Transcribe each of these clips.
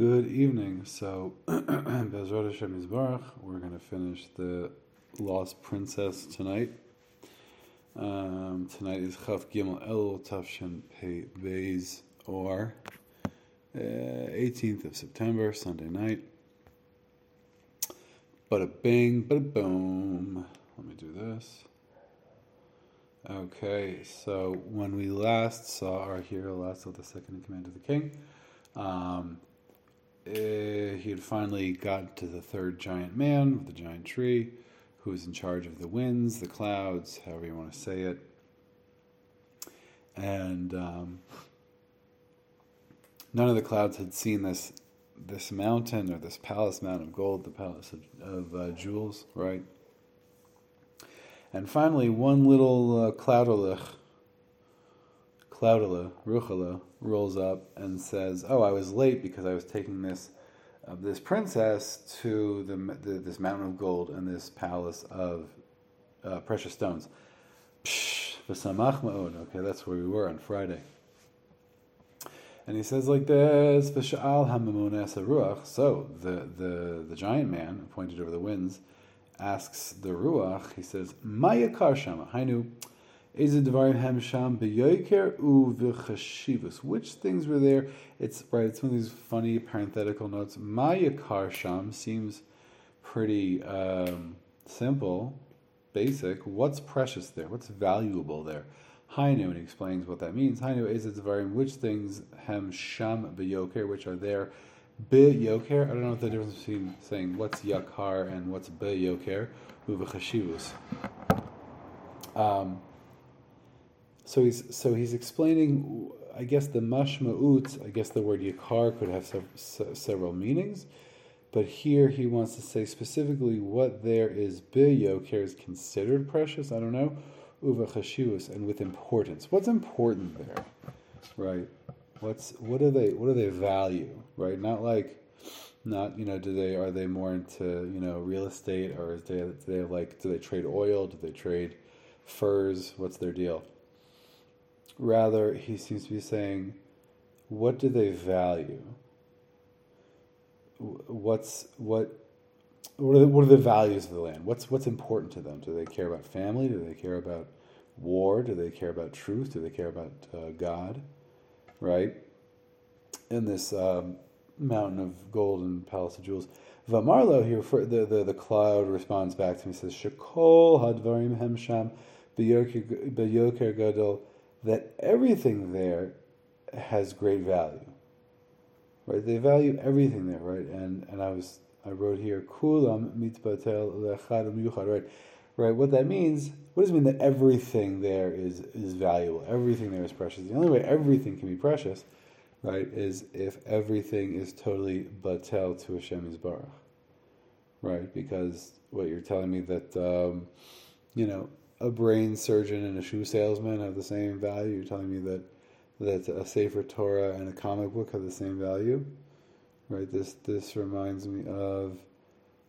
Good evening. So, Bezrat Hashem Yisbarach, we're going to finish the Lost Princess tonight. Um, tonight is Chaf Gimel El Tafshin Pei Beis or uh, 18th of September, Sunday night. Bada bing, a boom. Let me do this. Okay, so when we last saw our hero, last of the second in command of the king, um, uh, he had finally gotten to the third giant man with the giant tree, who was in charge of the winds, the clouds, however you want to say it. And um, none of the clouds had seen this this mountain or this palace mountain of gold, the palace of, of uh, jewels, right? And finally, one little uh, cloudolith, cloudala, ruchala, rolls up and says, "Oh, I was late because I was taking this uh, this princess to the, the, this mountain of gold and this palace of uh, precious stones." Psh, okay, that's where we were on Friday. And he says like this, ruach. So the, the, the giant man, appointed over the winds, asks the ruach, he says, Maya karshama, hainu, which things were there? It's right. It's one of these funny parenthetical notes. Mayakar karsham seems pretty um, simple, basic. What's precious there? What's valuable there? Hainu, and he explains what that means. Hainu is its varying which things hem sham beyoker, which are there. Be yoker. I don't know what the difference between saying what's yakar and what's be yoker. Um, so he's so he's explaining. I guess the mashma'ut. I guess the word yakar could have sev- several meanings, but here he wants to say specifically what there is be yoker is considered precious. I don't know uva chashivus and with importance. What's important there, right? What's what do they what do they value, right? Not like, not you know, do they are they more into you know real estate or is they do they like do they trade oil? Do they trade furs? What's their deal? Rather, he seems to be saying, what do they value? What's what what are, the, what are the values of the land? What's what's important to them? Do they care about family? Do they care about war? Do they care about truth? Do they care about uh, God? Right? In this um, mountain of gold and palace of jewels. Vamarlo here, the, the, the cloud responds back to me, says, Shekol hadvarim hemsham beyoker gadol, that everything there has great value. Right? They value everything there, right? And and I was I wrote here, Kulam mitbatel lechad yuchad, right? Right, what that means, what does it mean that everything there is, is valuable? Everything there is precious. The only way everything can be precious, right, is if everything is totally batel to Hashem Yisbarach. Right, because what you're telling me that, um, you know, a brain surgeon and a shoe salesman have the same value. You're telling me that that a Sefer Torah and a comic book have the same value right? This this reminds me of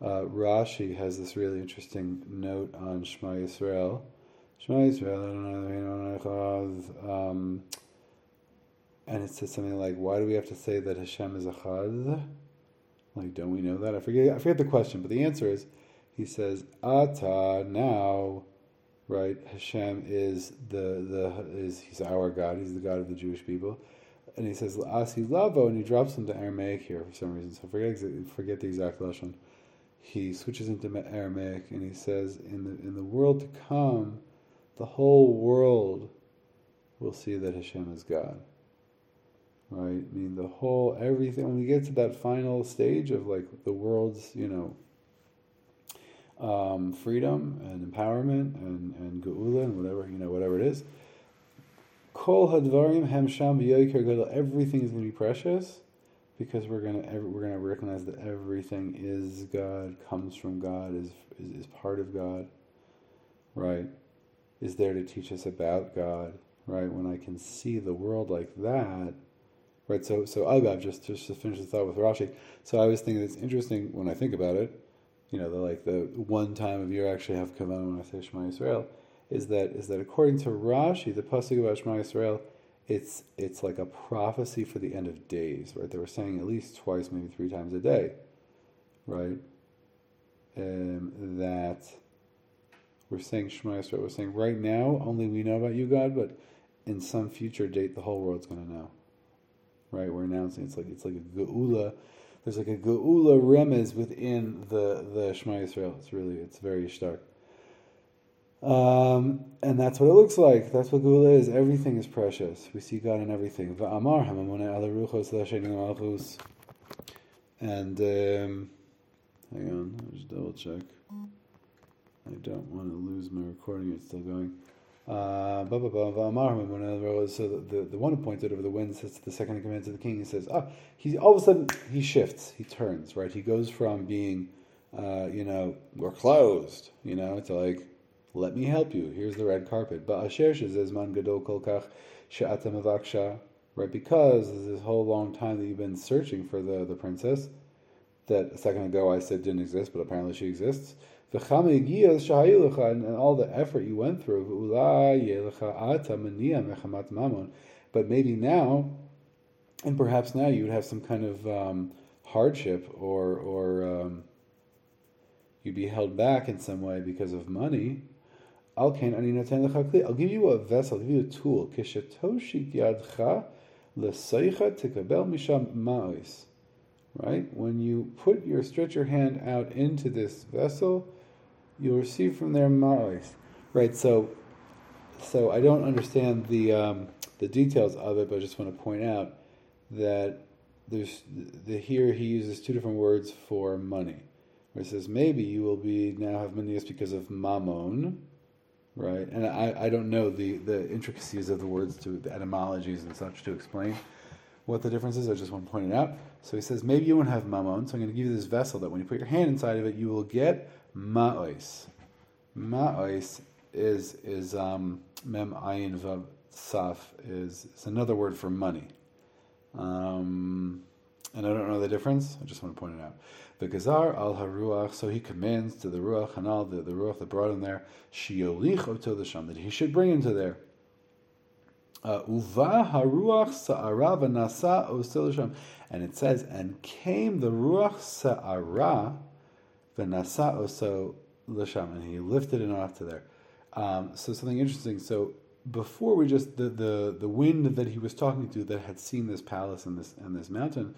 uh, Rashi has this really interesting note on Shema Yisrael. Shema Yisrael, um, and it says something like, "Why do we have to say that Hashem is Achad?" Like, don't we know that? I forget. I forget the question, but the answer is, he says, "Ata now." Right, Hashem is the the is he's our God. He's the God of the Jewish people and he says Asi Lavo, and he drops into Aramaic here for some reason. So forget forget the exact lashon. He switches into Aramaic, and he says, "In the in the world to come, the whole world will see that Hashem is God." Right? I mean, the whole everything. When we get to that final stage of like the world's, you know. Um, freedom and empowerment and, and geula and whatever you know whatever it is, Kol hadvarim hem sham gadol. Everything is going to be precious because we're going to we're going to recognize that everything is God, comes from God, is, is is part of God. Right? Is there to teach us about God. Right? When I can see the world like that. Right. So so Agav just just to finish the thought with Rashi. So I was thinking it's interesting when I think about it. You know, the like the one time of year I actually have kavan when I say Shema Yisrael is that is that according to Rashi, the pasuk about Shema Yisrael it's it's like a prophecy for the end of days, right? They were saying at least twice, maybe three times a day, right? Um, that we're saying Shema Yisrael. We're saying right now only we know about you, God, but in some future date the whole world's going to know, right? We're announcing it's like it's like a geula. There's like a geula remez within the the Shema Yisrael. It's really it's very stark. Um, and that's what it looks like. That's what Geula is. Everything is precious. We see God in everything. And um, hang on, I'll just double check. I don't want to lose my recording. It's still going. Uh, so the, the, the one who pointed over the wind says to the second in command to the king, he says, ah, he all of a sudden he shifts, he turns, right? He goes from being, uh, you know, we're closed, you know, to like, let me help you. Here's the red carpet. Ba'asher shezezman gadol kolkach she'ata mavaksha. Right, because this whole long time that you've been searching for the, the princess, that a second ago I said didn't exist, but apparently she exists. And all the effort you went through, but maybe now, and perhaps now you would have some kind of um, hardship or or um, you'd be held back in some way because of money. I'll give you a vessel, I'll give you a tool. Right? When you put your stretch your hand out into this vessel, you'll receive from there ma'ois. Right, so so I don't understand the um, the details of it, but I just want to point out that there's the here he uses two different words for money. Where he says maybe you will be now have manias because of mammon, right? And I, I don't know the, the intricacies of the words to the etymologies and such to explain what the difference is. I just want to point it out. So he says, maybe you won't have mammon, so I'm going to give you this vessel that when you put your hand inside of it, you will get ma'ois. Ma'ois is is um, mem ayin vav saf is, is another word for money. Um, and I don't know the difference. I just want to point it out. The Gazar al Haruach, so he commands to the Ruach Hanal, the, the Ruach that brought him there, Shiolich to the Sham, that he should bring him to there. Uh, Uva Haruach Sa'ara v'nasa Sham. And it says, and came the Ruach Sa'ara v'nasa oso l'sham, and he lifted it off to there. Um, so something interesting. So before we just the, the the wind that he was talking to that had seen this palace and this and this mountain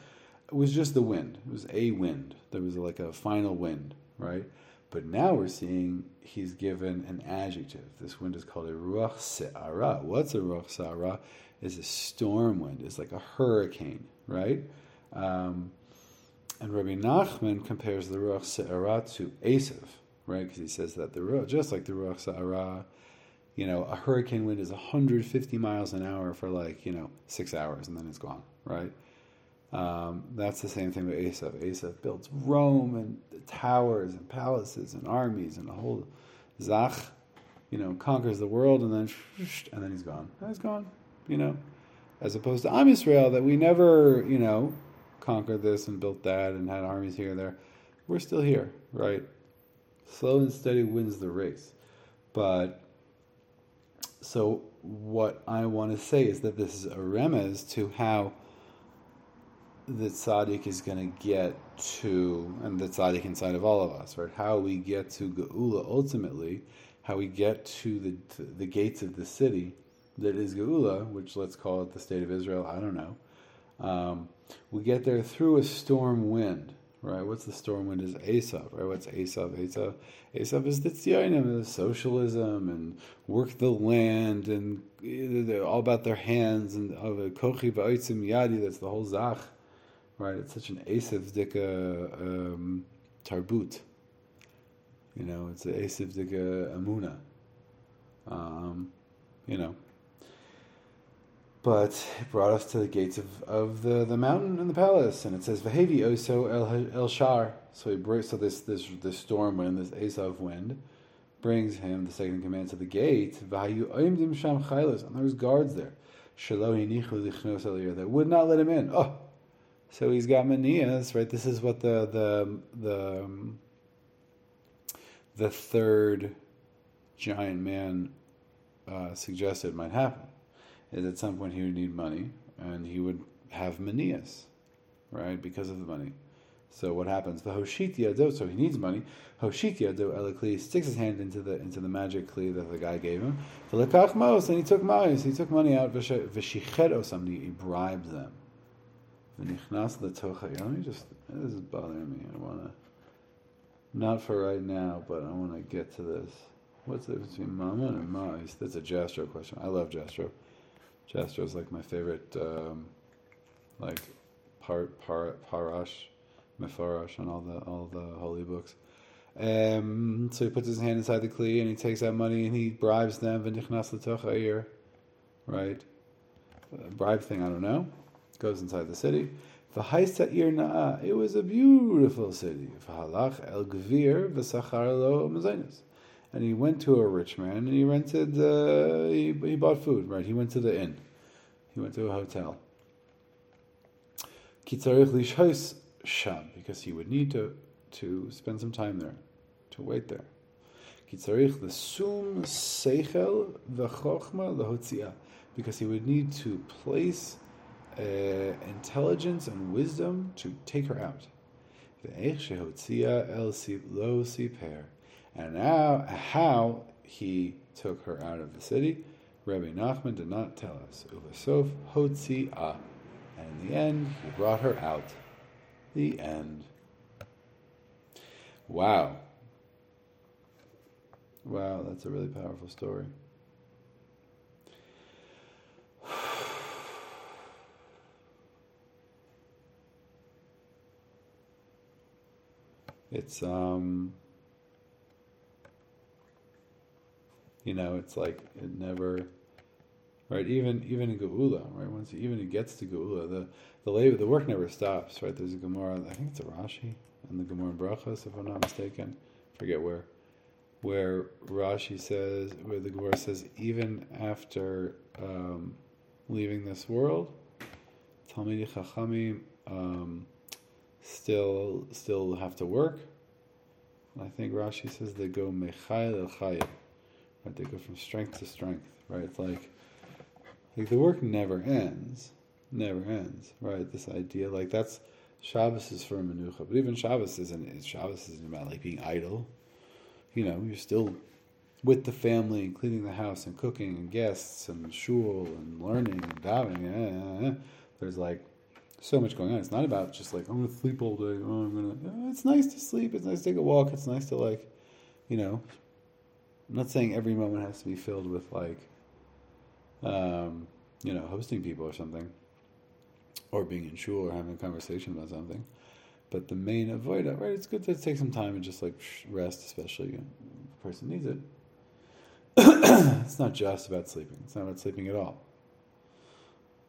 was just the wind. It was a wind. There was like a final wind, right? But now we're seeing he's given an adjective. This wind is called a ruach se'ara. What's a ruach se'ara? Is a storm wind. It's like a hurricane, right? Um, and Rabbi Nachman compares the ruach se'ara to Esav, right? Because he says that the ruach, just like the ruach se'ara, you know, a hurricane wind is 150 miles an hour for like, you know, six hours and then it's gone, right? Um, that's the same thing with Esav. Esav builds Rome and towers and palaces and armies and a whole Zach, you know, conquers the world and then and then he's gone. He's gone, you know. As opposed to Am Yisrael, that we never, you know, conquered this and built that and had armies here and there. We're still here, right? Slow and steady wins the race. But so what I want to say is that this is a remez to how the tzaddik is going to get to, and the tzaddik inside of all of us, right? How we get to Geula ultimately, how we get to the to the gates of the city that is Geula, which let's call it the state of Israel. I don't know. Um, we get there through a storm wind, right? What's the storm wind? Is Esav, right? What's Esav? Esav, Esav is the tziyonim, the socialism and work the land and they're all about their hands and of a kochi v'oitzim yadi. That's the whole zach right? It's such an Asav Dika um, Tarbut. You know, it's an Asav Dika Amuna. Um, you know. But it brought us to the gates of, of the, the mountain and the palace, and it says Vahevi Oso El, El Shar. So he so this this this storm wind, this Esav wind, brings him the second command to the gate. Vahayu Oimdim Sham and there's guards there. That would not let him in. Oh, so he's got manias, right? This is what the the the um, the third giant man uh, suggested might happen. is at some point he would need money, and he would have manias, right, because of the money. So what happens? The hoshit yado, so he needs money. Hoshit yado elikli sticks his hand into the into the magic kli that the guy gave him. The lekach mos, and he took ma'is. He took money out. V'shichet somebody he bribed them. Let me just. This is bothering me. I want to. Not for right now, but I want to get to this. What's the difference between mammon and ma'is? That's a Jastrow question. I love Jastrow. Jastrow is like my favorite, um, like, part par, parash Mefarash and all the all the holy books. Um, so he puts his hand inside the kli and he takes out money and he bribes them. V'nichnas right? bribe thing, I don't know. Goes inside the city. It was a beautiful city. El And he went to a rich man and he rented. Uh, he, he bought food. Right? He went to the inn. He went to a hotel. Because he would need to to spend some time there, to wait there. because he would need to place uh, intelligence and wisdom to take her out. And now, how he took her out of the city, Rabbi Nachman did not tell us. And in the end, he brought her out. The end. Wow. Wow, that's a really powerful story. It's um you know, it's like it never right? Even even in Geula, right? Once even it gets to Geula, the the labor, the work never stops, right? There's a Gemara, I think it's a Rashi, and the Gemara in Brachos, if I'm not mistaken, forget where, where Rashi says, where the Gemara says, even after um, leaving this world, Talmidei Chachamim um, still still have to work. I think Rashi says they go mechayil el right? They go from strength to strength, right? It's like like the work never ends, never ends, right? This idea, like that's Shabbos is for menucha, but even Shabbos isn't. Shabbos isn't about like being idle. You know, you're still with the family and cleaning the house and cooking and guests and shul and learning and davening. There's like so much going on. It's not about just like I'm gonna sleep all day. Oh, I'm gonna. it's nice to sleep. It's nice to take a walk. It's nice to like, you know. I'm not saying every moment has to be filled with like um, you know, hosting people or something, or being in shul or having a conversation about something. But the main avoid right? It's good to take some time and just like rest, especially you know, the person needs it. it's not just about sleeping. It's not about sleeping at all.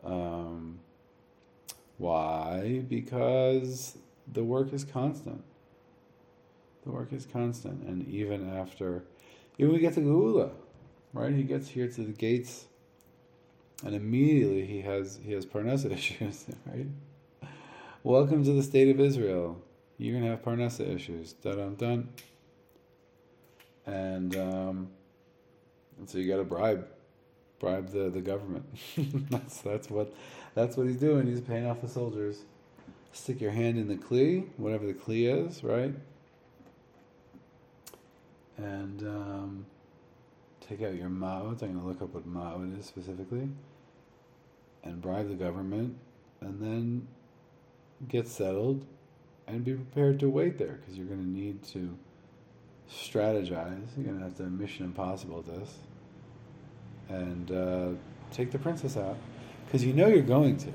Um, why? Because the work is constant. The work is constant, and even after, even we get to Geula, right? He gets here to the gates and immediately he has he has parnasa issues, right? Welcome to the state of Israel. You're gonna have parnasa issues. Dun dun dun. And um, and so you got to bribe bribe the, the government. that's that's what that's what he's doing. He's paying off the soldiers. Stick your hand in the kli, whatever the kli is, right? And um, take out your ma'ot. I'm going to look up what ma'ot is specifically. And bribe the government. And then get settled and be prepared to wait there because you're going to need to strategize. You're going to have to Mission Impossible this. And uh, take the princess out because you know you're going to.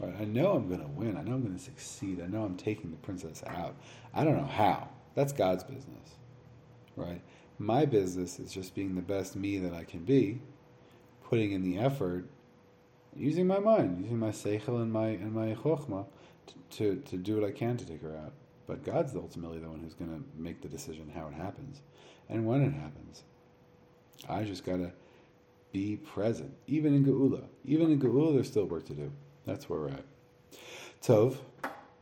Right? I know I'm going to win. I know I'm going to succeed. I know I'm taking the princess out. I don't know how. That's God's business. Right? My business is just being the best me that I can be, putting in the effort, using my mind, using my seichel and my and my chokhmah to, to, to do what I can to take her out. But God's ultimately the one who's going to make the decision how it happens and when it happens. I just got to be present, even in Geula. Even in Geula, there's still work to do. That's where we're at. Tov.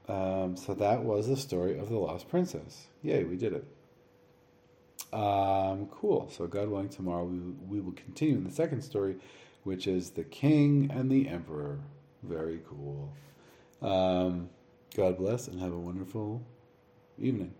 Um, so that was the story of the lost princess. Yay, we did it. Um, cool. So God willing, tomorrow we, we will continue in the second story, which is the king and the emperor. Very cool. Um, God bless and have a wonderful evening.